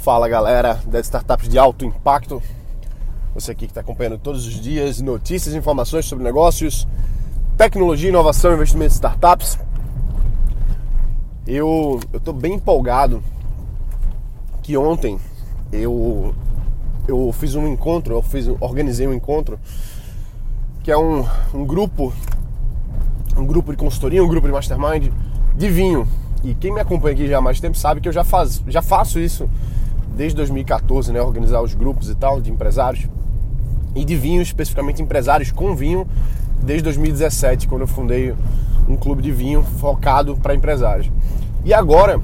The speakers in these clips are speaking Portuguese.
Fala galera das startups de alto impacto. Você aqui que está acompanhando todos os dias notícias informações sobre negócios, tecnologia, inovação, investimentos em startups. Eu estou bem empolgado que ontem eu, eu fiz um encontro, eu fiz, organizei um encontro que é um, um grupo, um grupo de consultoria, um grupo de mastermind de vinho. E quem me acompanha aqui já há mais tempo sabe que eu já, faz, já faço isso desde 2014, né? Organizar os grupos e tal de empresários e de vinho, especificamente empresários com vinho, desde 2017, quando eu fundei um clube de vinho focado para empresários. E agora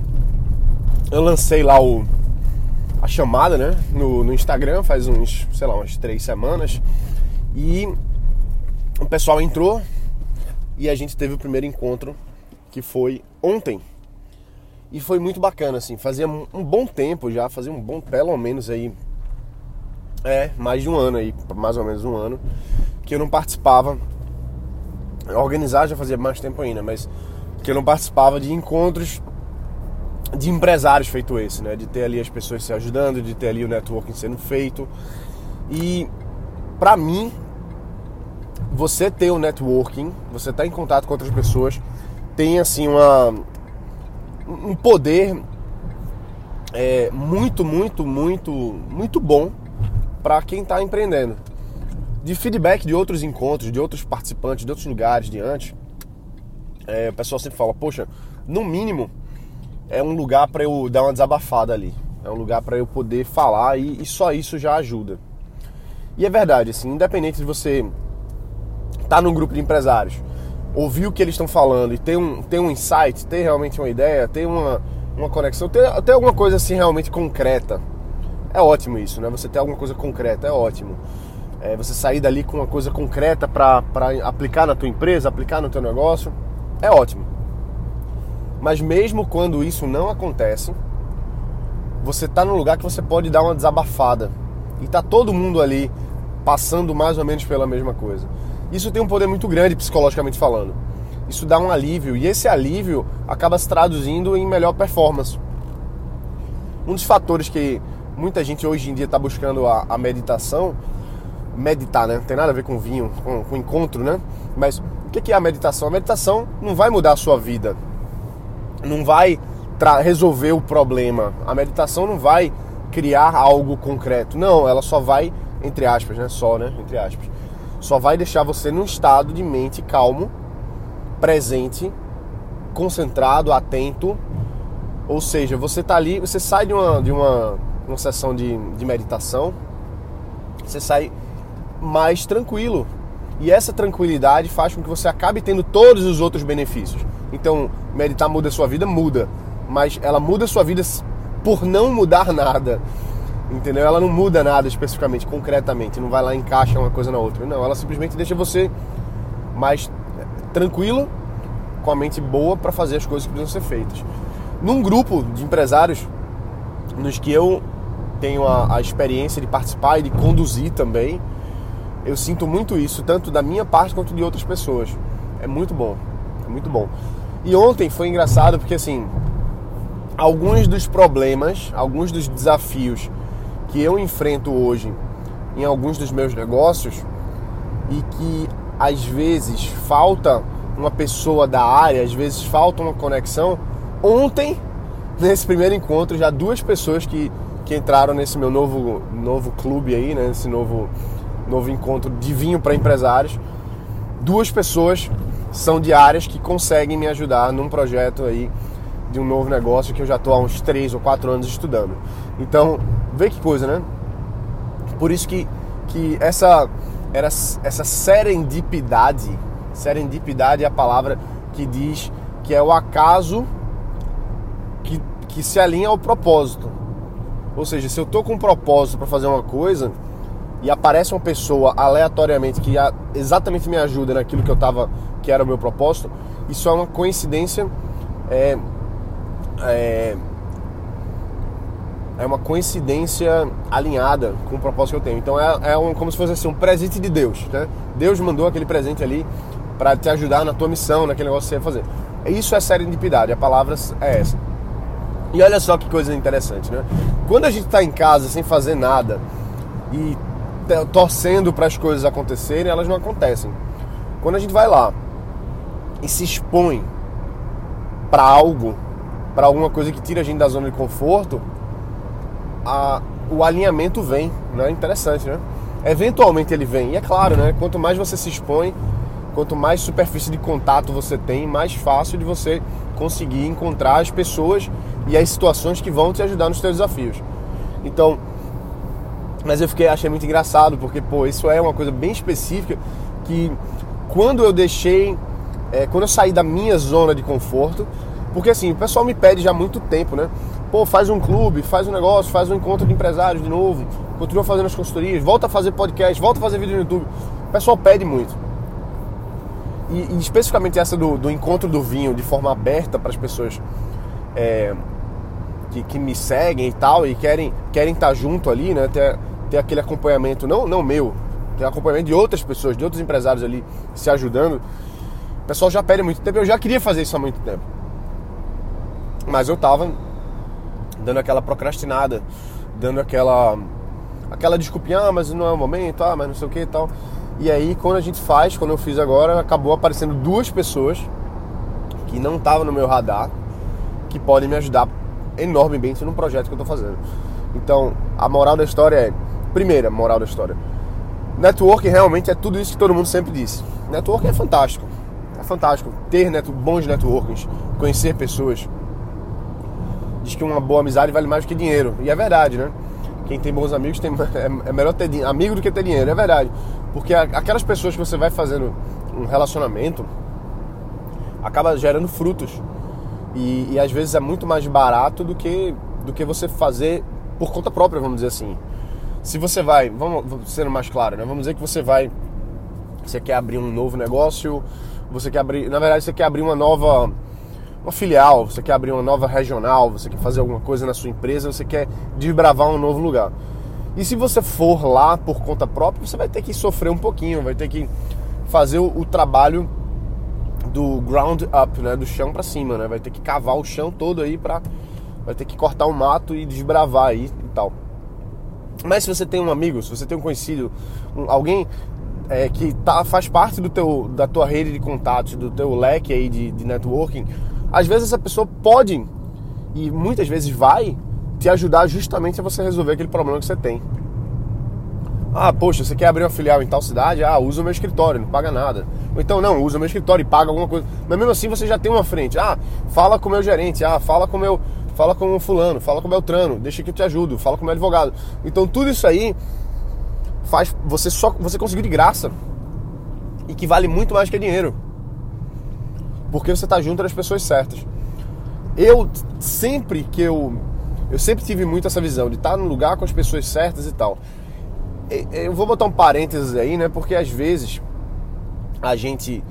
eu lancei lá o, a chamada né, no, no Instagram faz uns, sei lá, umas três semanas e o pessoal entrou e a gente teve o primeiro encontro que foi ontem. E foi muito bacana, assim, fazia um bom tempo já, fazia um bom, pelo menos aí, é, mais de um ano aí, mais ou menos um ano, que eu não participava, organizar já fazia mais tempo ainda, mas que eu não participava de encontros de empresários feito esse, né? De ter ali as pessoas se ajudando, de ter ali o networking sendo feito. E para mim, você ter o networking, você estar tá em contato com outras pessoas, tem assim uma um poder é, muito, muito, muito, muito bom para quem está empreendendo. De feedback de outros encontros, de outros participantes, de outros lugares de antes, é, o pessoal sempre fala: Poxa, no mínimo é um lugar para eu dar uma desabafada ali, é um lugar para eu poder falar e, e, só isso já ajuda. E é verdade, assim, independente de você estar tá num grupo de empresários ouvir o que eles estão falando e ter um, ter um insight, ter realmente uma ideia, ter uma, uma conexão, ter, ter alguma coisa assim realmente concreta. É ótimo isso, né? Você ter alguma coisa concreta, é ótimo. É, você sair dali com uma coisa concreta para aplicar na tua empresa, aplicar no teu negócio, é ótimo. Mas mesmo quando isso não acontece, você está num lugar que você pode dar uma desabafada. E tá todo mundo ali passando mais ou menos pela mesma coisa. Isso tem um poder muito grande psicologicamente falando. Isso dá um alívio e esse alívio acaba se traduzindo em melhor performance. Um dos fatores que muita gente hoje em dia está buscando a, a, meditação, meditar, né? Não tem nada a ver com vinho, com, com encontro, né? Mas o que é a meditação? A meditação não vai mudar a sua vida, não vai resolver o problema. A meditação não vai criar algo concreto. Não, ela só vai, entre aspas, né? Só, né? Entre aspas só vai deixar você num estado de mente calmo, presente, concentrado, atento. Ou seja, você está ali, você sai de uma, de uma, uma sessão de, de meditação, você sai mais tranquilo. E essa tranquilidade faz com que você acabe tendo todos os outros benefícios. Então, meditar muda a sua vida? Muda. Mas ela muda a sua vida por não mudar nada. Entendeu? Ela não muda nada especificamente, concretamente, não vai lá e encaixa uma coisa na outra. Não, ela simplesmente deixa você mais tranquilo, com a mente boa para fazer as coisas que precisam ser feitas. Num grupo de empresários nos que eu tenho a, a experiência de participar e de conduzir também, eu sinto muito isso, tanto da minha parte quanto de outras pessoas. É muito bom, é muito bom. E ontem foi engraçado porque assim, alguns dos problemas, alguns dos desafios que eu enfrento hoje em alguns dos meus negócios e que às vezes falta uma pessoa da área, às vezes falta uma conexão. Ontem, nesse primeiro encontro, já duas pessoas que, que entraram nesse meu novo, novo clube aí, né, novo, novo encontro de vinho para empresários, duas pessoas são de áreas que conseguem me ajudar num projeto aí de um novo negócio que eu já estou há uns três ou quatro anos estudando. Então, vê que coisa, né? Por isso que, que essa, era, essa serendipidade, serendipidade é a palavra que diz que é o acaso que, que se alinha ao propósito. Ou seja, se eu estou com um propósito para fazer uma coisa e aparece uma pessoa aleatoriamente que exatamente me ajuda naquilo que eu tava, que era o meu propósito, isso é uma coincidência é, é, é uma coincidência alinhada com o propósito que eu tenho. Então é, é um, como se fosse assim, um presente de Deus. Né? Deus mandou aquele presente ali para te ajudar na tua missão, naquele negócio que você ia fazer. Isso é serendipidade, a palavra é essa. E olha só que coisa interessante, né? Quando a gente está em casa sem fazer nada e torcendo para as coisas acontecerem, elas não acontecem. Quando a gente vai lá e se expõe para algo, para alguma coisa que tira a gente da zona de conforto, a, o alinhamento vem, né? Interessante, né? Eventualmente ele vem. E é claro, né? Quanto mais você se expõe, quanto mais superfície de contato você tem, mais fácil de você conseguir encontrar as pessoas e as situações que vão te ajudar nos seus desafios. Então, mas eu fiquei achei muito engraçado porque pô, isso é uma coisa bem específica que quando eu deixei, é, quando eu saí da minha zona de conforto, porque assim, o pessoal me pede já há muito tempo, né? Pô, faz um clube, faz um negócio, faz um encontro de empresários de novo, continua fazendo as consultorias, volta a fazer podcast, volta a fazer vídeo no YouTube. O pessoal pede muito. E, e especificamente essa do, do, encontro do vinho de forma aberta para as pessoas é, que, que, me seguem e tal, e querem querem estar tá junto ali, né? Ter, ter aquele acompanhamento, não, não meu, ter acompanhamento de outras pessoas, de outros empresários ali se ajudando. O pessoal já pede muito tempo, eu já queria fazer isso há muito tempo. Mas eu tava dando aquela procrastinada, dando aquela aquela desculpinha, ah, mas não é o momento, ah, mas não sei o que e tal. E aí, quando a gente faz, quando eu fiz agora, acabou aparecendo duas pessoas que não estavam no meu radar, que podem me ajudar enormemente no projeto que eu estou fazendo. Então, a moral da história é: primeira moral da história, network realmente é tudo isso que todo mundo sempre disse. Network é fantástico, é fantástico. Ter net, bons networkings, conhecer pessoas. Diz que uma boa amizade vale mais do que dinheiro. E é verdade, né? Quem tem bons amigos tem, é, é melhor ter amigo do que ter dinheiro, é verdade. Porque aquelas pessoas que você vai fazendo um relacionamento acaba gerando frutos. E, e, às vezes é muito mais barato do que, do que você fazer por conta própria, vamos dizer assim. Se você vai, vamos sendo mais claro, né? Vamos dizer que você vai, você quer abrir um novo negócio, você quer abrir, na verdade você quer abrir uma nova uma filial, você quer abrir uma nova regional, você quer fazer alguma coisa na sua empresa, você quer desbravar um novo lugar. E se você for lá por conta própria, você vai ter que sofrer um pouquinho, vai ter que fazer o, o trabalho do ground up, né, do chão para cima, né? Vai ter que cavar o chão todo aí para vai ter que cortar o um mato e desbravar aí e tal. Mas se você tem um amigo, se você tem um conhecido, um, alguém é, que tá, faz parte do teu, da tua rede de contatos, do teu leque aí de, de networking, às vezes essa pessoa pode e muitas vezes vai te ajudar justamente a você resolver aquele problema que você tem. Ah, poxa, você quer abrir uma filial em tal cidade? Ah, usa o meu escritório, não paga nada. Ou então, não, usa o meu escritório e paga alguma coisa. Mas mesmo assim você já tem uma frente. Ah, fala com o meu gerente. Ah, fala com o meu. Fala com o fulano, fala com o Beltrano, deixa que eu te ajudo, fala com o meu advogado. Então tudo isso aí faz você só você conseguir de graça. E que vale muito mais que dinheiro. Porque você está junto das pessoas certas. Eu sempre que eu eu sempre tive muito essa visão de estar no lugar com as pessoas certas e tal. Eu vou botar um parênteses aí, né? Porque às vezes a gente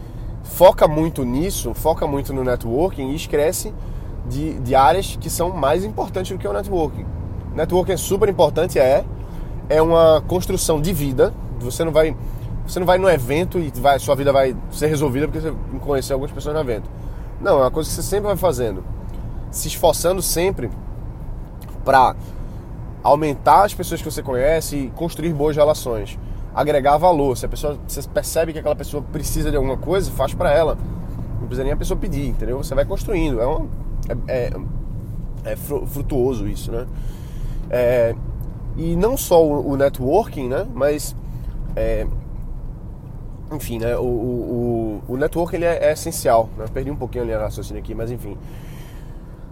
foca muito nisso, foca muito no networking e esquece de, de áreas que são mais importantes do que o networking. Networking é super importante, é. É uma construção de vida. Você não vai, você não vai no evento e vai, sua vida vai ser resolvida porque você conheceu algumas pessoas no evento. Não, é uma coisa que você sempre vai fazendo. Se esforçando sempre para aumentar as pessoas que você conhece e construir boas relações, agregar valor. Se a pessoa você percebe que aquela pessoa precisa de alguma coisa, faz para ela. Não precisa nem a pessoa pedir, entendeu? Você vai construindo. É, é, é, é frutuoso isso, né? É, e não só o, o, networking, né? Mas é, enfim, né? O, o, o networking ele é, é essencial. Né? perdi um pouquinho ali a raciocínio aqui, mas enfim.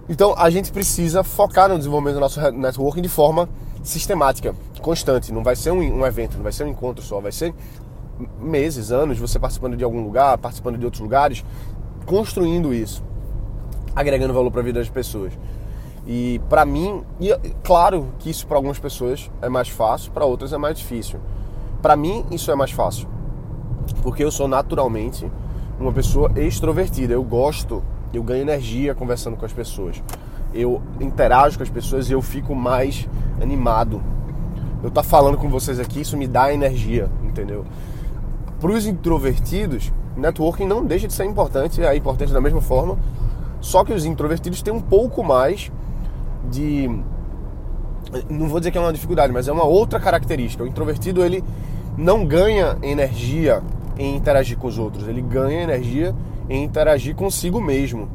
Então a gente precisa focar no desenvolvimento do nosso networking de forma sistemática, constante. Não vai ser um, um evento, não vai ser um encontro só, vai ser meses, anos, você participando de algum lugar, participando de outros lugares, construindo isso, agregando valor para a vida das pessoas. E para mim, e claro que isso para algumas pessoas é mais fácil, para outras é mais difícil. Para mim isso é mais fácil, porque eu sou naturalmente uma pessoa extrovertida. Eu gosto eu ganho energia conversando com as pessoas. Eu interajo com as pessoas e eu fico mais animado. Eu tá falando com vocês aqui, isso me dá energia, entendeu? Para os introvertidos, networking não deixa de ser importante, é importante da mesma forma, só que os introvertidos têm um pouco mais de não vou dizer que é uma dificuldade, mas é uma outra característica. O introvertido ele não ganha energia em interagir com os outros, ele ganha energia em interagir consigo mesmo.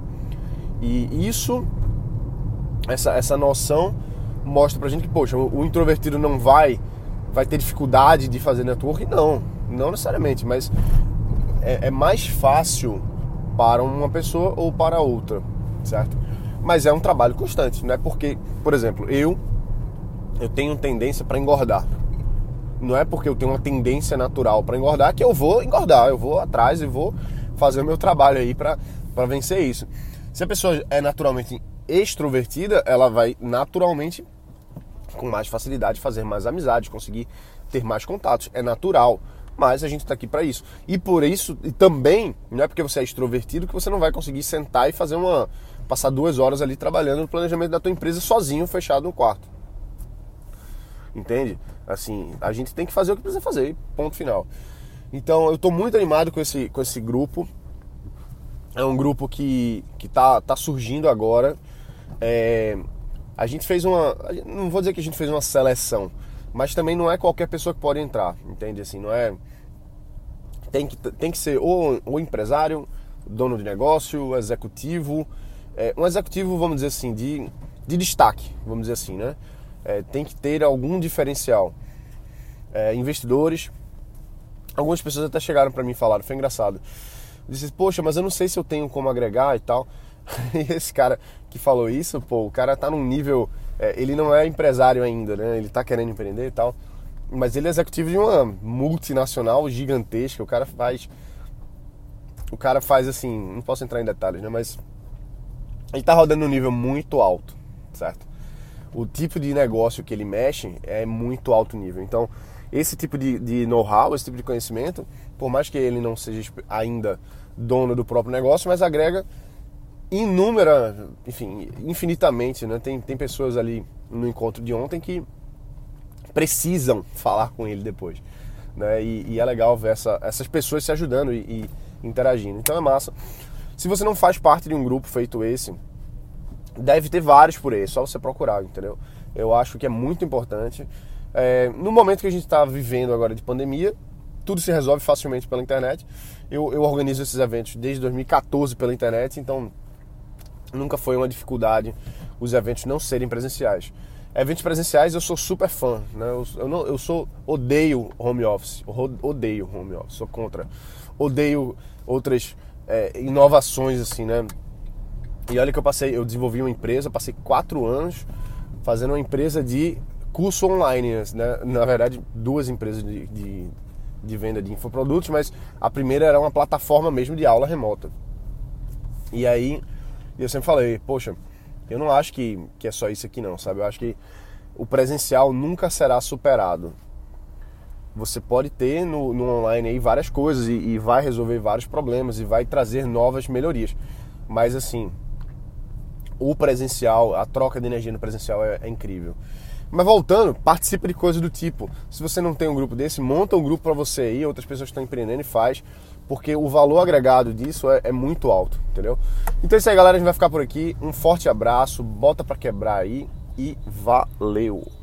E isso, essa, essa noção mostra pra gente que, poxa, o introvertido não vai vai ter dificuldade de fazer network? Não, não necessariamente, mas é, é mais fácil para uma pessoa ou para outra, certo? Mas é um trabalho constante, não é porque, por exemplo, eu eu tenho tendência para engordar. Não é porque eu tenho uma tendência natural para engordar que eu vou engordar, eu vou atrás e vou fazer o meu trabalho aí para vencer isso. Se a pessoa é naturalmente extrovertida, ela vai naturalmente com mais facilidade fazer mais amizades, conseguir ter mais contatos. É natural, mas a gente está aqui para isso. E por isso, e também, não é porque você é extrovertido que você não vai conseguir sentar e fazer uma passar duas horas ali trabalhando no planejamento da tua empresa sozinho, fechado no quarto. Entende? Assim, a gente tem que fazer o que precisa fazer, ponto final. Então, eu estou muito animado com esse, com esse grupo. É um grupo que, que tá, tá surgindo agora. É, a gente fez uma. Não vou dizer que a gente fez uma seleção, mas também não é qualquer pessoa que pode entrar, entende? Assim, não é. Tem que, tem que ser ou, ou empresário, dono de negócio, executivo. É, um executivo, vamos dizer assim, de, de destaque, vamos dizer assim, né? É, tem que ter algum diferencial. É, investidores, algumas pessoas até chegaram para mim e falaram, foi engraçado. Disse, poxa, mas eu não sei se eu tenho como agregar e tal. E esse cara que falou isso, pô, o cara tá num nível. É, ele não é empresário ainda, né? Ele tá querendo empreender e tal. Mas ele é executivo de uma multinacional gigantesca. O cara faz. O cara faz assim. Não posso entrar em detalhes, né? Mas. Ele tá rodando num nível muito alto, certo? O tipo de negócio que ele mexe é muito alto nível. Então, esse tipo de, de know-how, esse tipo de conhecimento, por mais que ele não seja ainda dono do próprio negócio, mas agrega inúmera, enfim, infinitamente, né? Tem, tem pessoas ali no encontro de ontem que precisam falar com ele depois, né? E, e é legal ver essa, essas pessoas se ajudando e, e interagindo. Então é massa. Se você não faz parte de um grupo feito esse, deve ter vários por aí, é só você procurar, entendeu? Eu acho que é muito importante. É, no momento que a gente está vivendo agora de pandemia, tudo se resolve facilmente pela internet. Eu, eu organizo esses eventos desde 2014 pela internet, então nunca foi uma dificuldade os eventos não serem presenciais. Eventos presenciais eu sou super fã, né? Eu, eu, não, eu sou odeio home office, odeio home office, sou contra. Odeio outras é, inovações assim, né? E olha que eu passei, eu desenvolvi uma empresa, passei quatro anos fazendo uma empresa de curso online, né? Na verdade, duas empresas de, de, de venda de infoprodutos, mas a primeira era uma plataforma mesmo de aula remota. E aí, eu sempre falei, poxa, eu não acho que, que é só isso aqui não, sabe? Eu acho que o presencial nunca será superado. Você pode ter no, no online aí várias coisas e, e vai resolver vários problemas e vai trazer novas melhorias. Mas assim, o presencial, a troca de energia no presencial é, é incrível. Mas voltando, participe de coisas do tipo. Se você não tem um grupo desse, monta um grupo para você aí, outras pessoas estão empreendendo e faz, porque o valor agregado disso é, é, muito alto, entendeu? Então é isso aí, galera. A gente vai ficar por aqui. Um forte abraço, bota para quebrar aí e valeu!